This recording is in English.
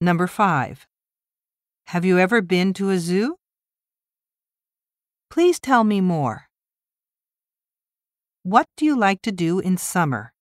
Number 5. Have you ever been to a zoo? Please tell me more. What do you like to do in summer?